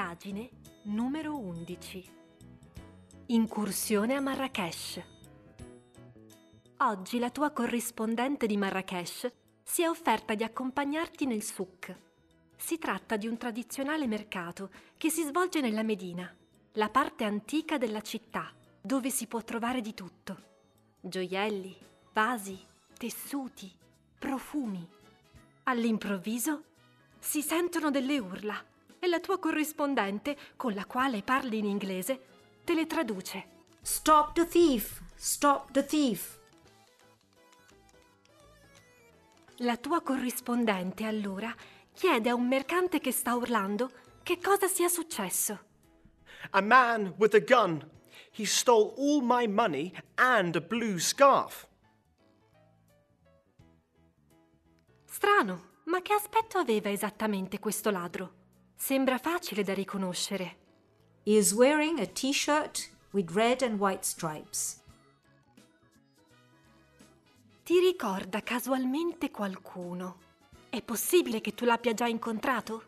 Indagine numero 11. Incursione a Marrakesh. Oggi la tua corrispondente di Marrakesh si è offerta di accompagnarti nel souk. Si tratta di un tradizionale mercato che si svolge nella Medina, la parte antica della città, dove si può trovare di tutto. Gioielli, vasi, tessuti, profumi. All'improvviso si sentono delle urla e la tua corrispondente, con la quale parli in inglese, te le traduce. Stop the thief! Stop the thief! La tua corrispondente allora chiede a un mercante che sta urlando che cosa sia successo. A man with a gun. He stole all my money and a blue scarf. Strano, ma che aspetto aveva esattamente questo ladro? Sembra facile da riconoscere. He is wearing a t-shirt with red and white stripes. Ti ricorda casualmente qualcuno? È possibile che tu l'abbia già incontrato?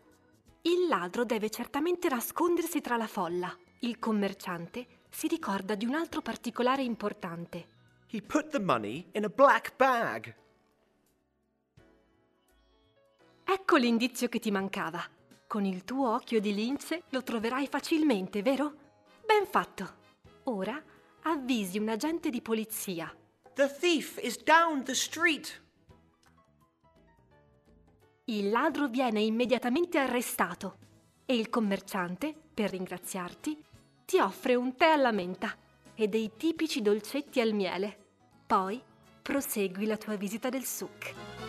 Il ladro deve certamente nascondersi tra la folla. Il commerciante si ricorda di un altro particolare importante. He put the money in a black bag. Ecco l'indizio che ti mancava. Con il tuo occhio di lince lo troverai facilmente, vero? Ben fatto. Ora avvisi un agente di polizia. The thief is down the street. Il ladro viene immediatamente arrestato e il commerciante, per ringraziarti, ti offre un tè alla menta e dei tipici dolcetti al miele. Poi prosegui la tua visita del souk.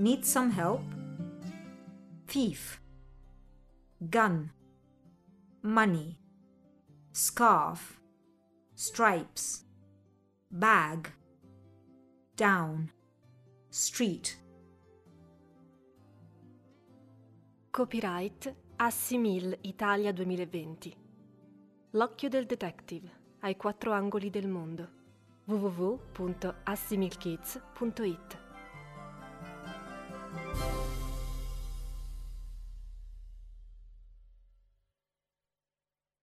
Need some help? Thief. Gun. Money. Scarf. Stripes. Bag. Down. Street. Copyright Assimil Italia 2020. L'occhio del detective ai quattro angoli del mondo. www.assimilkids.it